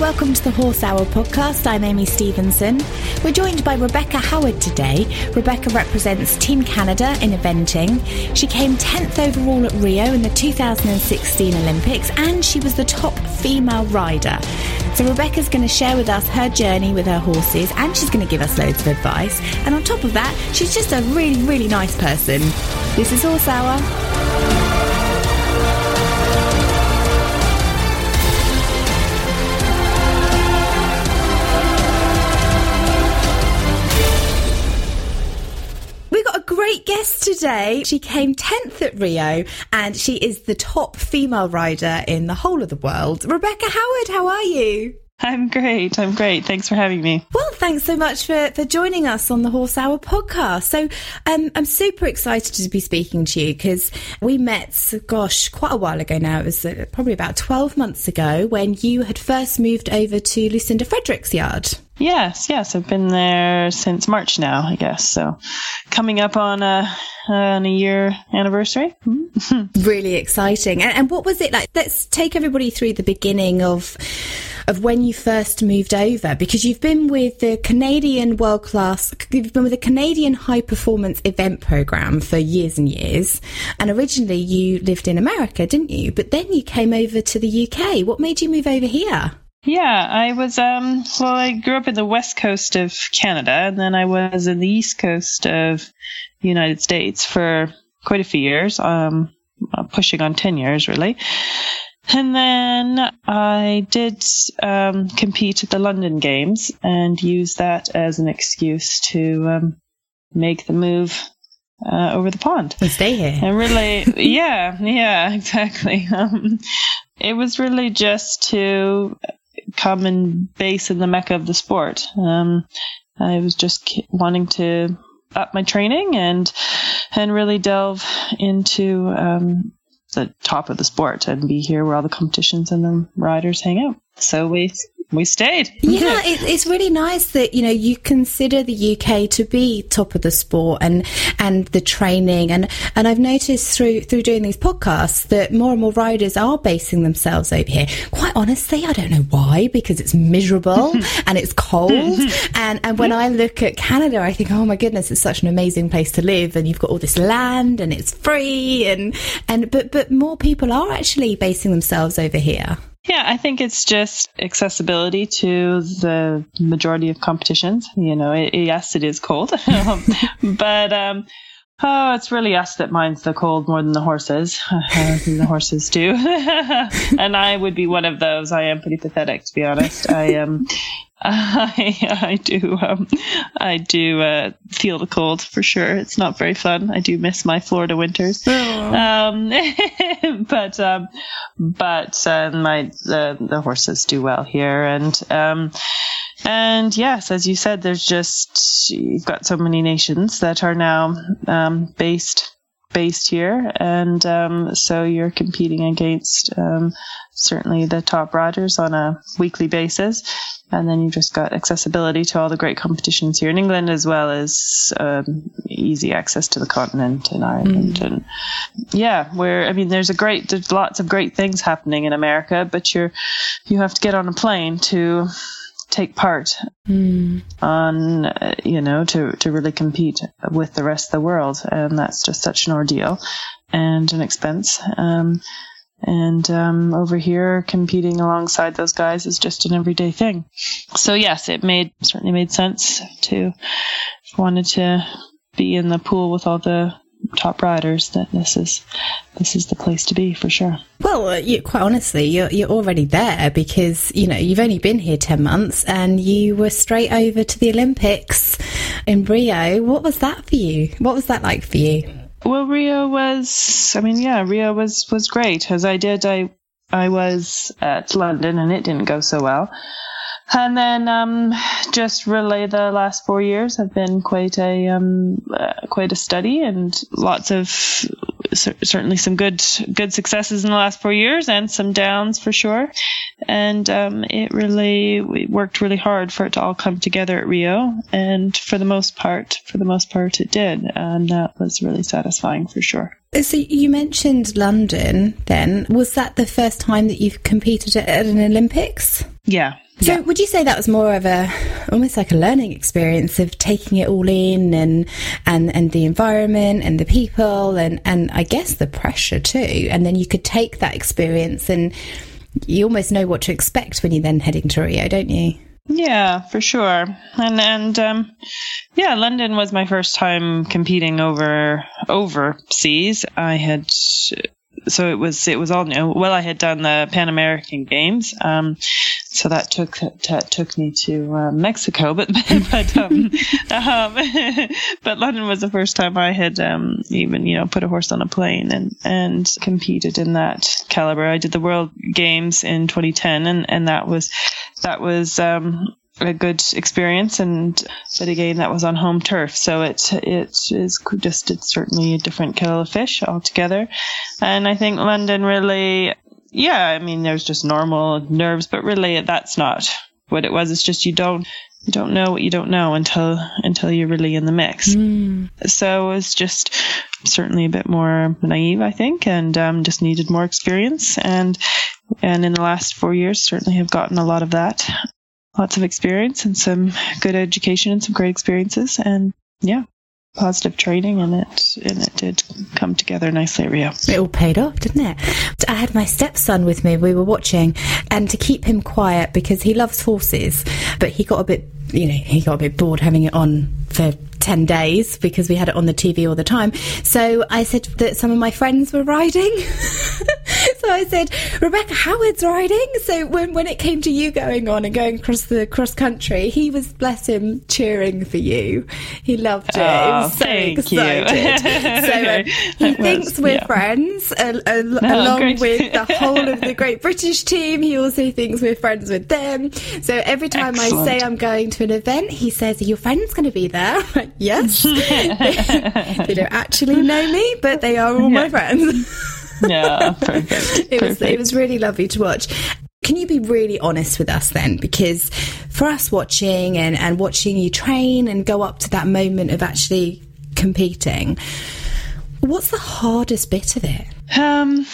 Welcome to the Horse Hour podcast. I'm Amy Stevenson. We're joined by Rebecca Howard today. Rebecca represents Team Canada in eventing. She came 10th overall at Rio in the 2016 Olympics and she was the top female rider. So, Rebecca's going to share with us her journey with her horses and she's going to give us loads of advice. And on top of that, she's just a really, really nice person. This is Horse Hour. Today. She came 10th at Rio and she is the top female rider in the whole of the world. Rebecca Howard, how are you? I'm great. I'm great. Thanks for having me. Well, thanks so much for, for joining us on the Horse Hour podcast. So, um, I'm super excited to be speaking to you because we met, gosh, quite a while ago now. It was uh, probably about 12 months ago when you had first moved over to Lucinda Fredericks Yard. Yes, yes. I've been there since March now, I guess. So, coming up on a on a year anniversary. really exciting. And, and what was it like? Let's take everybody through the beginning of of when you first moved over because you've been with the Canadian world class, you've been with the Canadian high performance event program for years and years. And originally you lived in America, didn't you? But then you came over to the UK. What made you move over here? Yeah, I was um well I grew up in the west coast of Canada and then I was in the east coast of the United States for quite a few years, um pushing on 10 years really. And then I did um, compete at the London Games and use that as an excuse to um, make the move uh, over the pond. And stay here. And really, yeah, yeah, exactly. Um, it was really just to come and base in the mecca of the sport. Um, I was just wanting to up my training and and really delve into um, the top of the sport and be here where all the competitions and the riders hang out. So we we stayed. Yeah, it, it's really nice that you know you consider the UK to be top of the sport and and the training and and I've noticed through through doing these podcasts that more and more riders are basing themselves over here. Quite honestly, I don't know why because it's miserable and it's cold and and when I look at Canada, I think, oh my goodness, it's such an amazing place to live and you've got all this land and it's free and and but but more people are actually basing themselves over here. Yeah, I think it's just accessibility to the majority of competitions. You know, it, yes, it is cold, but um, oh, it's really us that minds the cold more than the horses. the horses do, and I would be one of those. I am pretty pathetic, to be honest. I am. Um, I, I do um, I do uh, feel the cold for sure. It's not very fun. I do miss my Florida winters. Um, but um, but uh, my the, the horses do well here, and um, and yes, as you said, there's just you've got so many nations that are now um, based based here, and um, so you're competing against um, certainly the top riders on a weekly basis. And then you've just got accessibility to all the great competitions here in England, as well as um, easy access to the continent in Ireland. Mm. And yeah, where I mean, there's a great, there's lots of great things happening in America, but you're you have to get on a plane to take part mm. on, uh, you know, to, to really compete with the rest of the world. And that's just such an ordeal and an expense. Um, and um, over here, competing alongside those guys is just an everyday thing. So yes, it made certainly made sense to wanted to be in the pool with all the top riders that this is this is the place to be for sure. Well, uh, you, quite honestly, you're you're already there because you know you've only been here ten months and you were straight over to the Olympics in Rio. What was that for you? What was that like for you? Well, Rio was. I mean, yeah, Rio was was great. As I did, I I was at London and it didn't go so well. And then um, just relay the last four years have been quite a um, uh, quite a study and lots of certainly some good good successes in the last four years and some downs for sure. And um, it really we worked really hard for it to all come together at Rio, and for the most part, for the most part, it did, and that was really satisfying for sure. So you mentioned London. Then was that the first time that you've competed at an Olympics? Yeah, so yeah. would you say that was more of a almost like a learning experience of taking it all in and and and the environment and the people and and I guess the pressure too and then you could take that experience and you almost know what to expect when you're then heading to Rio, don't you? Yeah, for sure. And and um, yeah, London was my first time competing over overseas. I had so it was it was all new. Well, I had done the Pan American Games, um, so that took that took me to uh, Mexico. But but um, um, but London was the first time I had um, even you know put a horse on a plane and and competed in that caliber. I did the World Games in 2010, and and that was that was um, a good experience and but again that was on home turf. So it it is just it's certainly a different kettle of fish altogether. And i think london really yeah i mean there's just normal nerves but really that's not what it was. It's just you don't you don't know what you don't know until until you're really in the mix. Mm. so it's just certainly a bit more naive i think and um, just needed more experience. And and in the last four years certainly have gotten a lot of that lots of experience and some good education and some great experiences. And yeah, positive training and it and it did come together nicely at Rio. It all paid off, didn't it? I had my stepson with me, we were watching, and to keep him quiet because he loves horses, but he got a bit you know, he got a bit bored having it on for 10 days because we had it on the TV all the time. So I said that some of my friends were riding. so I said, Rebecca Howard's riding. So when, when it came to you going on and going across the cross country, he was, bless him, cheering for you. He loved it. Oh, was so excited. so um, he thinks was, we're yeah. friends uh, uh, oh, along great. with the whole of the Great British team. He also thinks we're friends with them. So every time Excellent. I say I'm going to an event, he says, Are your friends going to be there? yes. they don't actually know me, but they are all yeah. my friends. yeah, perfect. It was it was really lovely to watch. Can you be really honest with us then? Because for us watching and, and watching you train and go up to that moment of actually competing, what's the hardest bit of it? Um,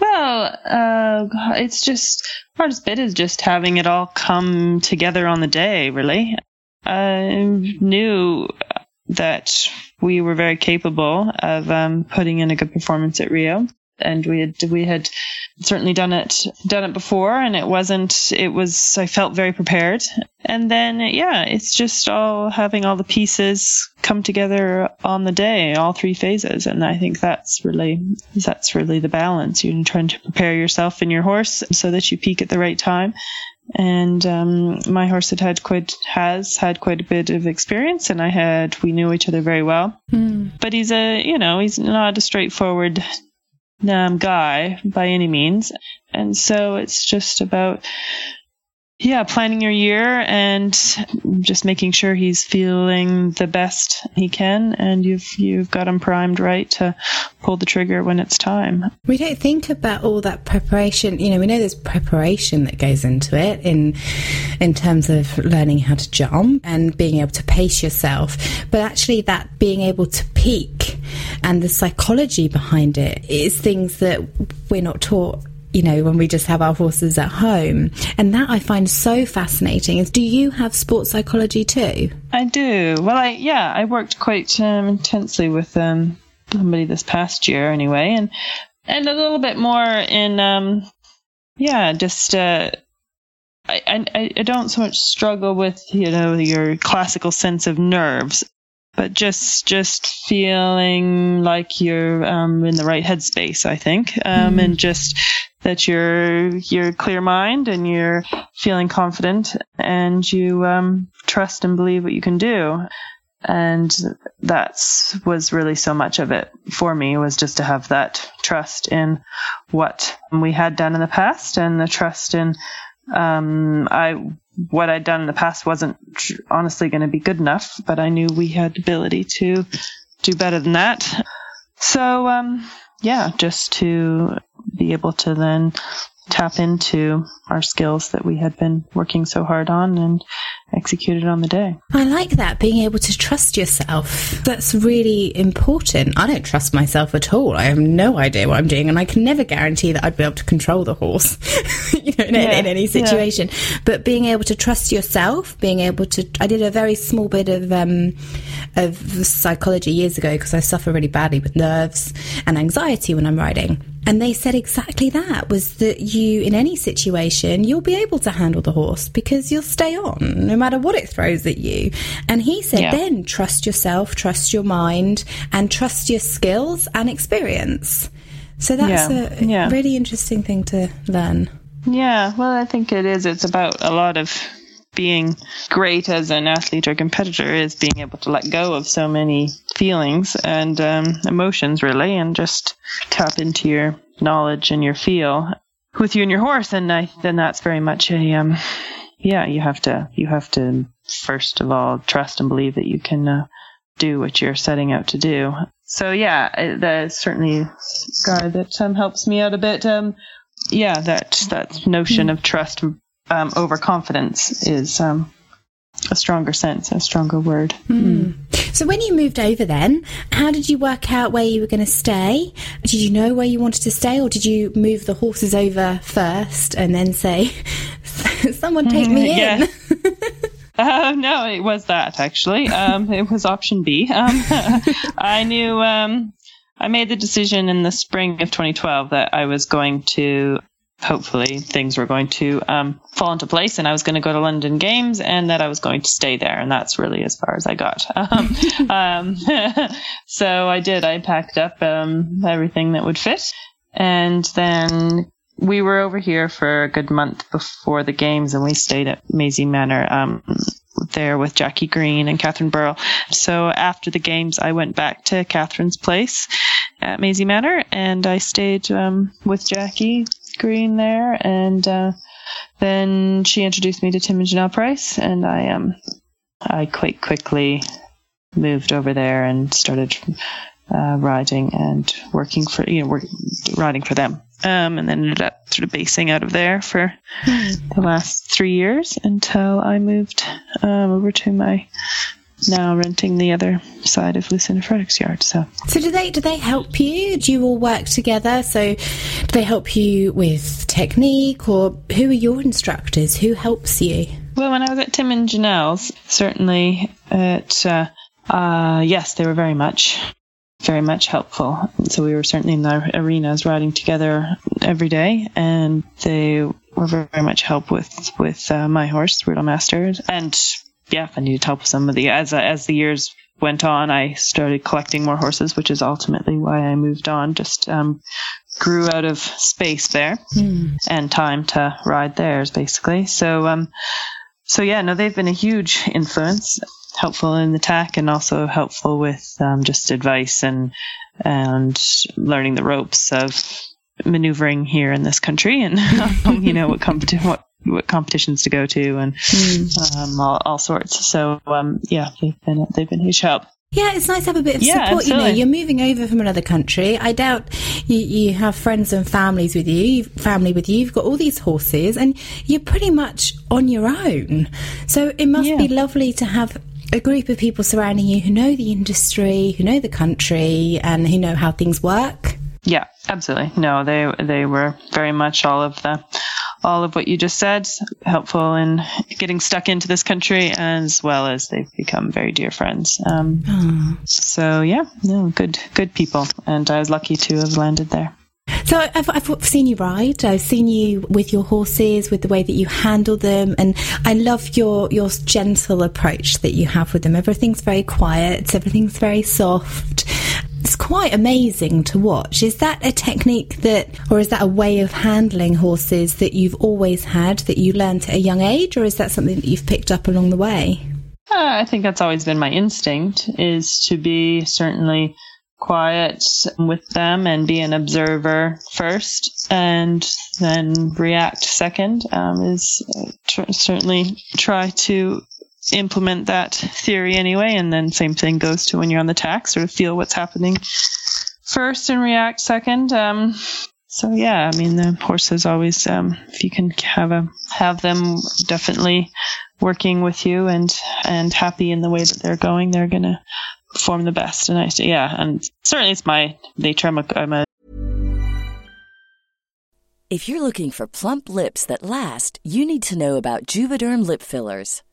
well, uh, it's just hardest bit is just having it all come together on the day. Really, I knew that we were very capable of um, putting in a good performance at Rio, and we had we had certainly done it done it before, and it wasn't. It was. I felt very prepared, and then yeah, it's just all having all the pieces come together on the day, all three phases, and I think that's really that's really the balance. You're trying to prepare yourself and your horse so that you peak at the right time, and um, my horse had had quite has had quite a bit of experience, and I had we knew each other very well. Mm. But he's a you know he's not a straightforward um, guy by any means, and so it's just about yeah, planning your year and just making sure he's feeling the best he can, and you've you've got him primed right to pull the trigger when it's time. We don't think about all that preparation. You know, we know there's preparation that goes into it in in terms of learning how to jump and being able to pace yourself, but actually that being able to peak and the psychology behind it is things that we're not taught you know, when we just have our horses at home. And that I find so fascinating. Is do you have sports psychology too? I do. Well, I yeah, I worked quite um, intensely with um, somebody this past year, anyway, and and a little bit more in um, yeah, just uh, I, I I don't so much struggle with you know your classical sense of nerves but just just feeling like you're um, in the right headspace, I think, um, mm. and just that you're you're clear mind and you're feeling confident and you um, trust and believe what you can do. And that's was really so much of it for me was just to have that trust in what we had done in the past and the trust in um, I what I'd done in the past wasn't honestly going to be good enough, but I knew we had the ability to do better than that. So, um, yeah, just to be able to then tap into our skills that we had been working so hard on and executed on the day. I like that, being able to trust yourself. That's really important. I don't trust myself at all. I have no idea what I'm doing, and I can never guarantee that I'd be able to control the horse you know, in, yeah, in, any situation. Yeah. But being able to trust yourself, being able to, I did a very small bit of, um, of psychology years ago because I suffer really badly with nerves and anxiety when I'm riding. And they said exactly that was that you, in any situation, you'll be able to handle the horse because you'll stay on no matter what it throws at you. And he said, yeah. then trust yourself, trust your mind, and trust your skills and experience. So that's yeah. a yeah. really interesting thing to learn. Yeah, well, I think it is. It's about a lot of being great as an athlete or competitor is being able to let go of so many feelings and um, emotions, really, and just tap into your knowledge and your feel with you and your horse. And I, then that's very much a, um, yeah, you have to, you have to first of all trust and believe that you can uh, do what you're setting out to do. So yeah, that's certainly a guy that um, helps me out a bit. Um, yeah, that that notion of trust um, overconfidence is um, a stronger sense, a stronger word. Mm. So, when you moved over, then how did you work out where you were going to stay? Did you know where you wanted to stay, or did you move the horses over first and then say, "Someone take me in"? Uh, no, it was that actually. Um, it was option B. Um, I knew um, I made the decision in the spring of 2012 that I was going to hopefully things were going to um, fall into place and I was going to go to London Games and that I was going to stay there. And that's really as far as I got. Um, um, so I did. I packed up um, everything that would fit. And then we were over here for a good month before the games and we stayed at Maizey Manor um, there with Jackie Green and Catherine Burrell. So after the games, I went back to Catherine's place at Maizey Manor and I stayed um, with Jackie Green there, and uh, then she introduced me to Tim and Jonelle Price, and I um I quite quickly moved over there and started uh, riding and working for you know work, riding for them. Um, and then ended up sort of basing out of there for mm. the last three years until I moved um, over to my now renting the other side of Lucinda Frederick's yard. So, so do they do they help you? Do you all work together? So, do they help you with technique, or who are your instructors? Who helps you? Well, when I was at Tim and Jonelle's, certainly at uh, uh, yes, they were very much very much helpful. So we were certainly in the arenas riding together every day, and they were very much help with with uh, my horse, Riddle Master, and yeah, if I needed help with some of the as as the years went on, I started collecting more horses, which is ultimately why I moved on. Just um, grew out of space there mm. and time to ride theirs, basically. So, um, so yeah, no, they've been a huge influence, helpful in the tack, and also helpful with um, just advice and and learning the ropes of maneuvering here in this country and you know what comes to what what competitions to go to and mm. um, all, all, sorts. So um, yeah, they've been they've been huge help. Yeah, it's nice to have a bit of yeah, support. Absolutely. You know, you're moving over from another country. I doubt you, you have friends and families with you, family with you. You've got all these horses, and you're pretty much on your own. So it must yeah. be lovely to have a group of people surrounding you who know the industry, who know the country, and who know how things work. Yeah, absolutely. No, they they were very much all of the all of what you just said, helpful in getting stuck into this country, as well as they've become very dear friends. Um, so yeah, no, good good people, and I was lucky to have landed there. So I've, I've seen you ride. I've seen you with your horses, with the way that you handle them, and I love your your gentle approach that you have with them. Everything's very quiet. Everything's very soft. It's quite amazing to watch. Is that a technique that, or is that a way of handling horses that you've always had that you learned at a young age, or is that something that you've picked up along the way? Uh, I think that's always been my instinct is to be certainly quiet with them and be an observer first and then react second um, is uh, tr- certainly try to implement that theory anyway and then same thing goes to when you're on the tack sort of feel what's happening first and react second um, so yeah i mean the horses always um, if you can have a have them definitely working with you and and happy in the way that they're going they're gonna perform the best. And I, say, yeah, and certainly it's my nature. I'm a, I'm a if you're looking for plump lips that last, you need to know about Juvederm lip fillers.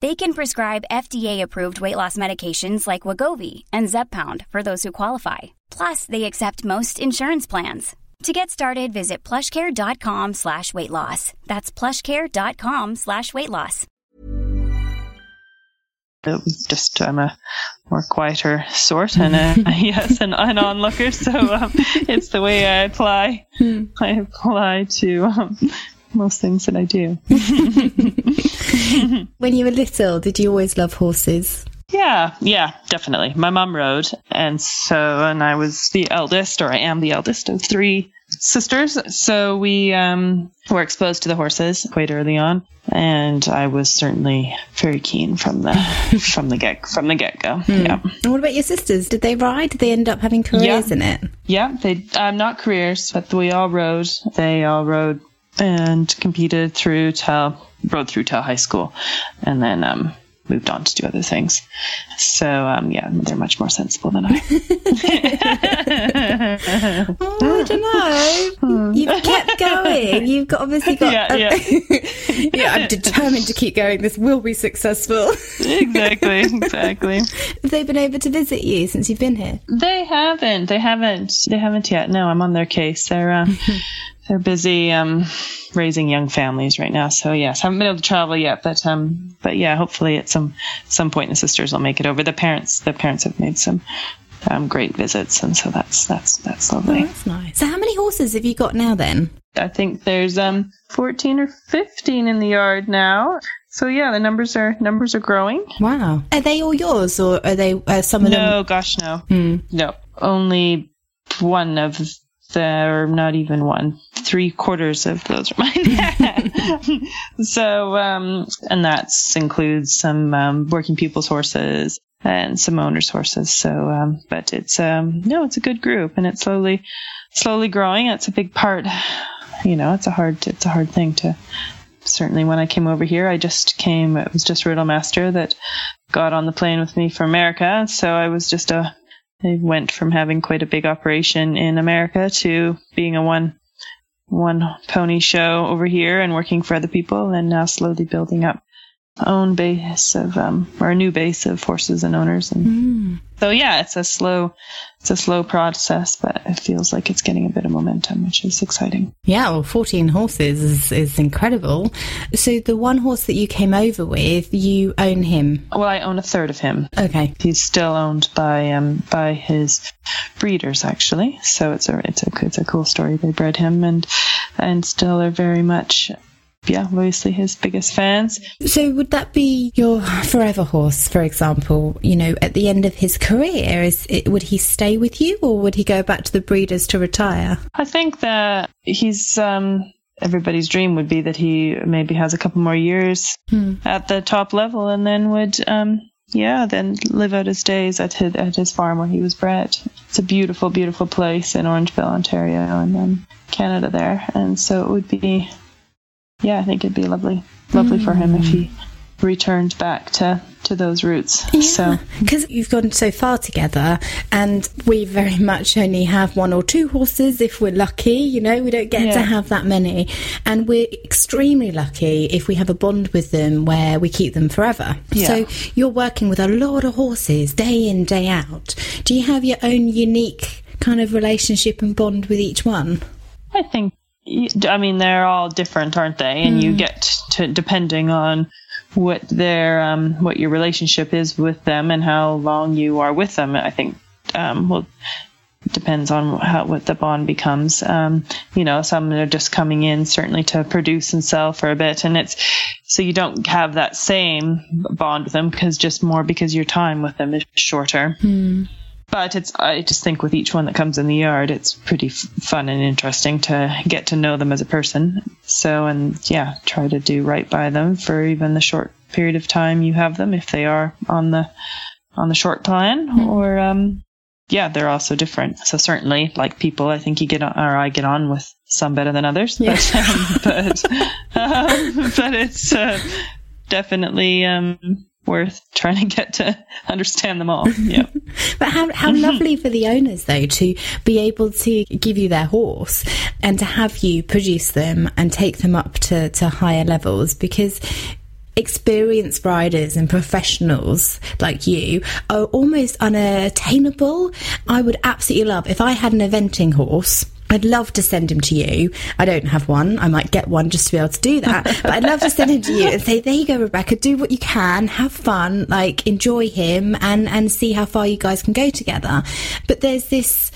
They can prescribe FDA-approved weight loss medications like Wegovy and Zepbound for those who qualify. Plus, they accept most insurance plans. To get started, visit plushcare.com slash weight loss. That's plushcare.com slash weight loss. just I'm a more quieter sort and a, yes an, an onlooker so um, it's the way I apply I apply to um, most things that I do. when you were little, did you always love horses? Yeah, yeah, definitely. My mom rode, and so, and I was the eldest, or I am the eldest of three sisters. So we um, were exposed to the horses quite early on, and I was certainly very keen from the from the get from the get go. Mm. Yeah. And what about your sisters? Did they ride? Did they end up having careers yeah. in it? Yeah, they um, not careers, but we all rode. They all rode and competed through till rode through till high school, and then um, moved on to do other things. So um, yeah, they're much more sensible than I. oh, I don't know. You've kept going. You've got obviously got. Yeah, yeah. yeah, I'm determined to keep going. This will be successful. exactly, exactly. Have they been able to visit you since you've been here? They haven't. They haven't. They haven't yet. No, I'm on their case. They're. Uh, they're busy um, raising young families right now. So yes, haven't been able to travel yet, but um, but yeah, hopefully at some some point the sisters will make it over. The parents the parents have made some um, great visits, and so that's that's that's Oh, lovely. that's nice. So, how many horses have you got now then? I think there's um 14 or 15 in the yard now. So yeah, the numbers are numbers are growing. Wow. Are they all yours or are they uh, some of them? No, gosh, no, Hmm. no. Only one of the, or not even one, three quarters of those are mine. so, um, and that includes some um, working people's horses and some owners' horses. So, um, but it's um, no, it's a good group, and it's slowly, slowly growing. It's a big part. You know, it's a hard, it's a hard thing to. Certainly, when I came over here, I just came. It was just Riddle Master that got on the plane with me for America. So I was just a I went from having quite a big operation in America to being a one one pony show over here and working for other people and now slowly building up own base of um or a new base of horses and owners and Hmm. so yeah it's a slow it's a slow process but it feels like it's getting a bit of momentum which is exciting Yeah, well, 14 horses is, is incredible. So, the one horse that you came over with, you own him. well i own a third of him Okay. he's still owned by um by his breeders actually so it's a it's a it's a cool story they bred him and and still are very much yeah obviously his biggest fans So, would that be your forever horse, for example? You know, at the end of his career, is it, would he stay with you or would he go back to the breeders to retire? i think that he's um everybody's dream would be that he maybe has a couple more years at the top level and then would um yeah then live out his days at his at his farm where he was bred it's a beautiful beautiful place in orangeville ontario and um canada there and so it would be yeah i think it'd be lovely lovely for him if he mm. returned back to to those roots so Because you've gone so far together, and we very much only have one or two horses if we're lucky, you know, we don't get to have that many. And we're extremely lucky if we have a bond with them where we keep them forever. Yeah. So you're working with a lot of horses day in, day out. Do you have your own unique kind of relationship and bond with each one? I think, I mean, they're all different, aren't they? And you get to, depending on what their, um, what your relationship is with them and how long you are with them, I think, um, well, depends on how, what the bond becomes. Um, you know, some are just coming in certainly to produce and sell for a bit. And it's, so you don't have that same bond with them because just more because your time with them is shorter but it's I just think with each one that comes in the yard, it's pretty f- fun and interesting to get to know them as a person. So and yeah, try to do right by them for even the short period of time you have them, if they are on the on the short plan, or um, yeah, they're also different. So certainly, like people, I think you get on, or I get on with some better than others, but um, but um, but it's uh, definitely um, worth trying to get to understand them all. Yeah. But how, how mm-hmm. lovely for the owners, though, to be able to give you their horse and to have you produce them and take them up to, to higher levels because experienced riders and professionals like you are almost unattainable. I would absolutely love if I had an eventing horse. I'd love to send him to you. I don't have one. I might get one just to be able to do that. but I'd love to send him to you and say, there you go, Rebecca, do what you can, have fun, like enjoy him and, and see how far you guys can go together. But there's this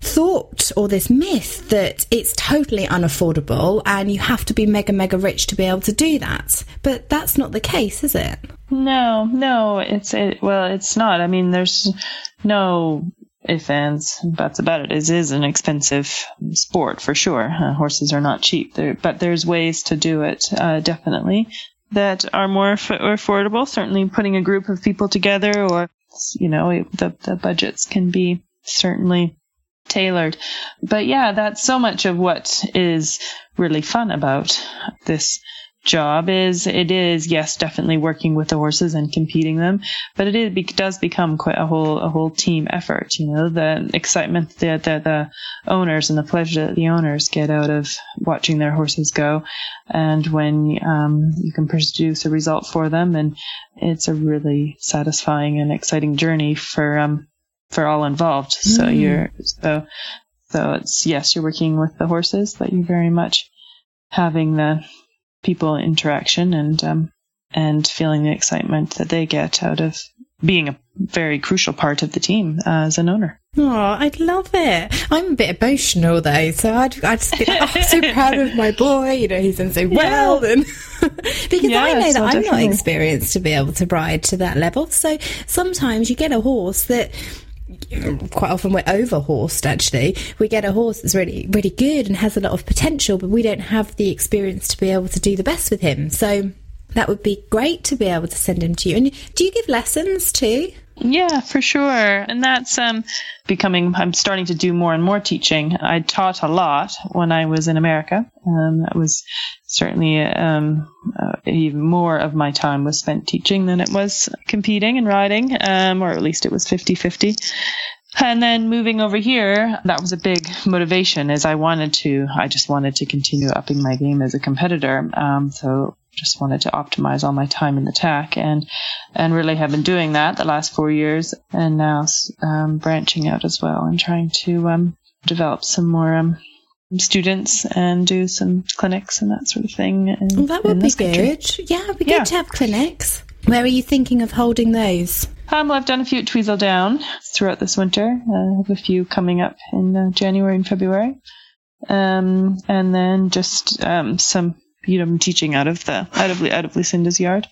thought or this myth that it's totally unaffordable and you have to be mega, mega rich to be able to do that. But that's not the case, is it? No, no, it's it. Well, it's not. I mean, there's no ifs, ands, buts about it. It is an expensive sport for sure. Uh, horses are not cheap, there, but there's ways to do it. Uh, definitely that are more aff- affordable. Certainly, putting a group of people together, or you know, the the budgets can be certainly tailored. But yeah, that's so much of what is really fun about this job is it is yes definitely working with the horses and competing them but it is, be, does become quite a whole a whole team effort you know the excitement that the, the owners and the pleasure that the owners get out of watching their horses go. And when um, you can produce a result for them and it's a really satisfying and exciting journey for um for all involved. So you're so so it's yes you're working with the horses but you're very much having the people interaction and um, and feeling the excitement that they get out of being a very crucial part of the team uh, as an owner. Oh, I'd love it. I'm a bit emotional though, so I'd, I'd just be like, oh, I'm so proud of my boy. You know, he's done so well, and because Yeah, I know that so I'm not experienced to be able to ride to that level. So sometimes you get a horse that quite often we're over horsed actually. We get a horse that's really really good and has a lot of potential but we don't have the experience to be able to do the best with him. So that would be great to be able to send him to you. And do you give lessons too Yeah, for sure. And that's um, becoming, I'm starting to do more and more teaching. I taught a lot when I was in America. Um, that was certainly um, uh, even more of my time was spent teaching than it was competing and riding, um, or at least it was 50 50. And then moving over here, that was a big motivation as I wanted to, I just wanted to continue upping my game as a competitor. Um, so just wanted to optimize all my time in the tack and, and really have been doing that the last four years and now, um, branching out as well and trying to, um, develop some more, um, students and do some clinics and that sort of thing. In, that would be country. good yeah it'd be Yeah. good to have clinics where are you thinking of holding those Um, well, I've done a few at Tweseldown throughout this winter. Uh, I have a few coming up in uh, January and February. Um, and then just um, some, you know, teaching out of the out of out of Lucinda's yard,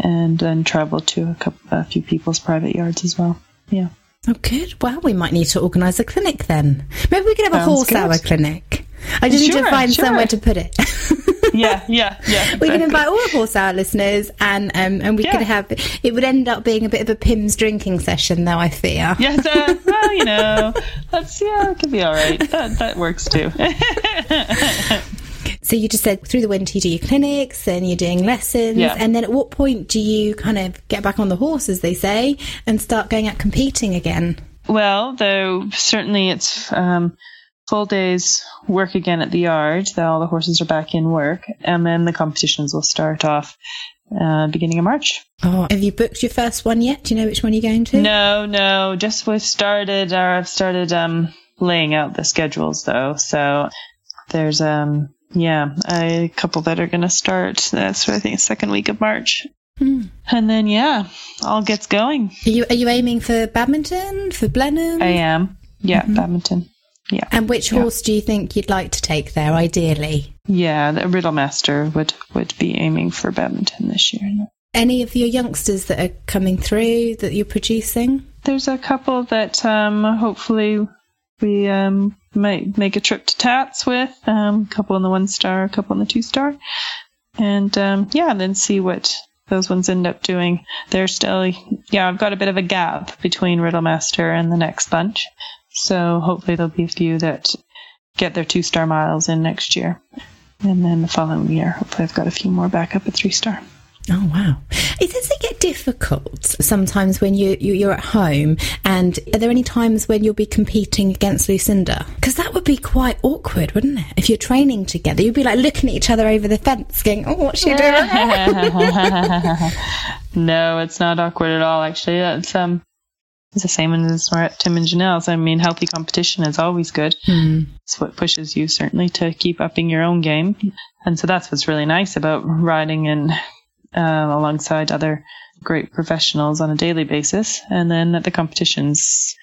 and then travel to a couple, a few people's private yards as well. Yeah. Oh, good. Well, we might need to organise a clinic then. Maybe we could have a Sounds horse good. hour clinic. I just need to find sure. somewhere to put it. Yeah, yeah, yeah. we can invite all the horse hour listeners, and um, and we Yeah. could have. It would end up being a bit of a Pimm's drinking session, though. I fear. Yes, uh, well, you know, that's yeah, it could be all right. That that works too. So you just said through the winter you do your clinics, and you're doing lessons, Yeah. and then at what point do you kind of get back on the horse, as they say, and start going out competing again? Well, though certainly it's um, full days work again at the yard. That all the horses are back in work, and then the competitions will start off uh, beginning of March. Oh, have you booked your first one yet? Do you know which one you're going to? No, no, just we've started. Or I've started um, laying out the schedules though. So there's um yeah a couple that are going to start. That's I think second week of March. And then yeah, all gets going. Are you are you aiming for Badminton for Blenheim? I am. Yeah, Badminton. Yeah. and which Yeah. horse do you think you'd like to take there, ideally? Yeah, the Riddlemaster would would be aiming for Badminton this year. Any of your youngsters that are coming through that you're producing? There's a couple that um, hopefully we um, might make a trip to Tats with. Um, a couple in the one star, a couple in the two star, and um, yeah, and then see what those ones end up doing. They're still yeah, I've got a bit of a gap between Riddlemaster and the next bunch, so hopefully there'll be a few that get their two star miles in next year. And then the following year, hopefully, I've got a few more back up at three star. Oh wow! It does it get difficult sometimes when you, you you're at home? And are there any times when you'll be competing against Lucinda? Because that would be quite awkward, wouldn't it? If you're training together, you'd be like looking at each other over the fence, going, "Oh, what's she doing?" no, it's not awkward at all. Actually, it's um, it's the same as we're at Tim and Jonelle's. I mean, healthy competition is always good. It's what pushes you certainly to keep upping your own game, and so that's what's really nice about riding and uh, alongside other great professionals on a daily basis. And then at the competitions,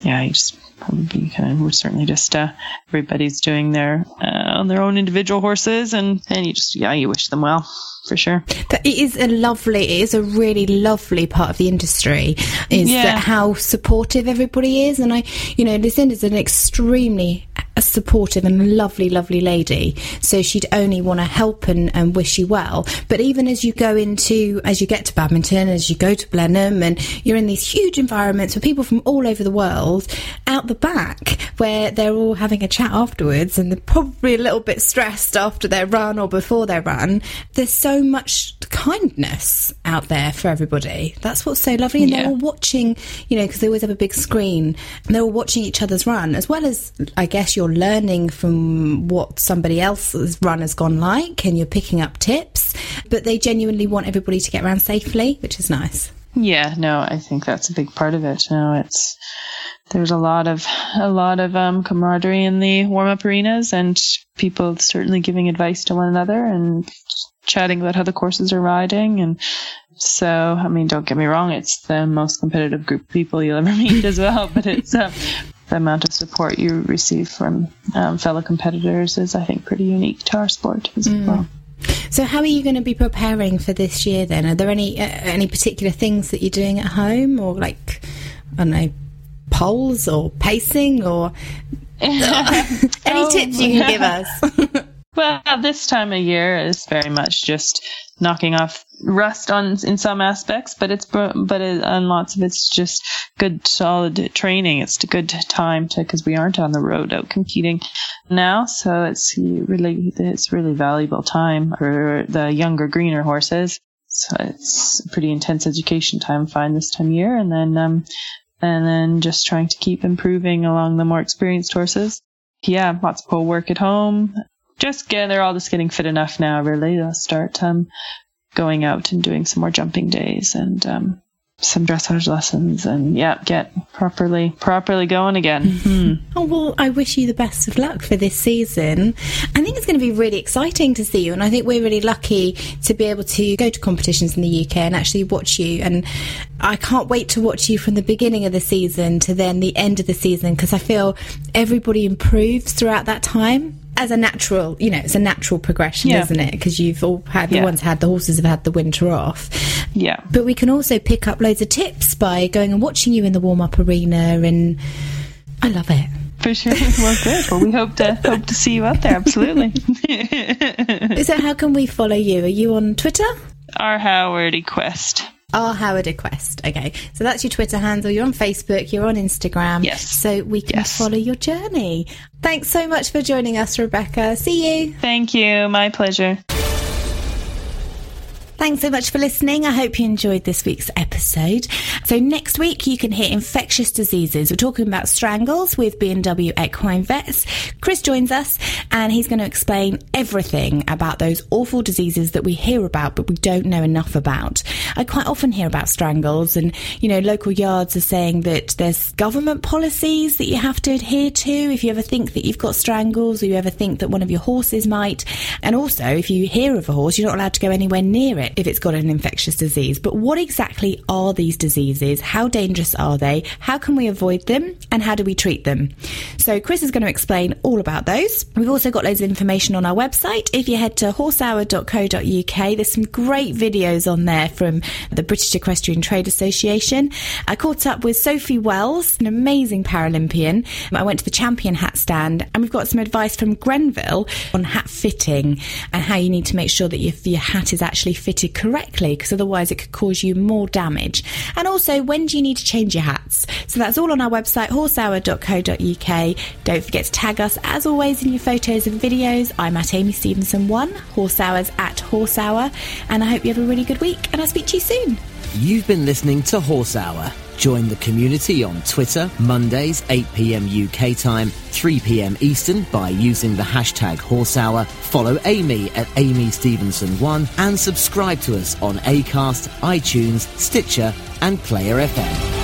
yeah, you just probably kind of we're certainly just uh, everybody's doing their uh, on their own individual horses, and and you just yeah, you wish them well for sure. But it is a lovely, it is a really lovely part of the industry. Is Yeah. that how supportive everybody is? And I, you know, Lucinda's an extremely supportive and lovely, lovely lady. So she'd only want to help and, and wish you well. But even as you go into, as you get to Badminton, as you go to Blenheim, and you're in these huge environments with people from all over the world, out the back where they're all having a chat afterwards, and they're probably a little bit stressed after their run or before their run. There's so much kindness out there for everybody. That's what's so lovely. And they're all watching, you know, because they always have a big screen, and they're all watching each other's run, as well as, I guess, you're learning from what somebody else's run has gone like, and you're picking up tips. But they genuinely want everybody to get around safely, which is nice. Yeah, no, I think that's a big part of it. No, it's there's a lot of a lot of um, camaraderie in the warm up arenas, and people certainly giving advice to one another and chatting about how the courses are riding. And so, I mean, don't get me wrong, it's the most competitive group of people you'll ever meet as well. But it's uh, the amount of support you receive from um, fellow competitors is, I think, pretty unique to our sport as mm. well. So, how are you going to be preparing for this year? Then, are there any uh, any particular things that you're doing at home, or like I don't know, poles or pacing, or any oh, tips you can give us? well, this time of year is very much just knocking off rust on in some aspects, but it's but it, on lots of it's just good solid training. It's a good time to because we aren't on the road out competing now, so it's really it's really valuable time for the younger greener horses. So it's pretty intense education time fine this time of year, and then um and then just trying to keep improving along the more experienced horses. Yeah, lots of pole work at home, just get they're all just getting fit enough now really. To start um, going out and doing some more jumping days and um, some dressage lessons and yeah get properly properly going again. Mm-hmm. oh well i wish you the best of luck for this season. I think it's going to be really exciting to see you and i think we're really lucky to be able to go to competitions in the uk and actually watch you. And i can't wait to watch you from the beginning of the season to then the end of the season because i feel everybody improves throughout that time as a natural, you know, it's a natural progression, yeah. isn't it? Because you've all had the yeah. ones had the horses have had the winter off. Yeah. But we can also pick up loads of tips by going and watching you in the warm up arena, and I love it. For sure. Well, good. Well, we hope to hope to see you out there. Absolutely. so, how can we follow you? Are you on Twitter? R Howard Quest. R Howard Quest. Okay, so that's your Twitter handle. You're on Facebook. You're on Instagram. Yes. So we can yes. follow your journey. Thanks so much for joining us, Rebecca. See you. Thank you. My pleasure. Thanks so much for listening. I hope you enjoyed this week's episode. So next week you can hear infectious diseases. We're talking about strangles with B&W Equine Vets. Chris joins us and he's going to explain everything about those awful diseases that we hear about but we don't know enough about. I quite often hear about strangles and, you know, local yards are saying that there's government policies that you have to adhere to if you ever think that you've got strangles or you ever think that one of your horses might. And also, if you hear of a horse, you're not allowed to go anywhere near it it if it's got an infectious disease. But what exactly are these diseases? How dangerous are they? How can we avoid them? And how do we treat them? So Chris is going to explain all about those. We've also got loads of information on our website. If you head to horsehour.co.uk, there's some great videos on there from the British Equestrian Trade Association. I caught up with Sophie Wells, an amazing Paralympian. I went to the champion hat stand and we've got some advice from Grenville on hat fitting and how you need to make sure that your, hat is actually fitted fitted correctly because otherwise it could cause you more damage. And also, when do you need to change your hats? So that's all on our website, horsehour.co.uk. Don't forget to tag us as always in your photos and videos. I'm at Amy Stevenson1, Horse Hours at Horse Hour, and I hope you have a really good week and I'll speak to you soon. You've been listening to Horse Hour. Join the community on Twitter, Mondays, 8 pm UK time, 3 pm Eastern by using the hashtag Horsehour. Follow Amy at Amy Stevenson1 and subscribe to us on Acast, iTunes, Stitcher, and Player FM.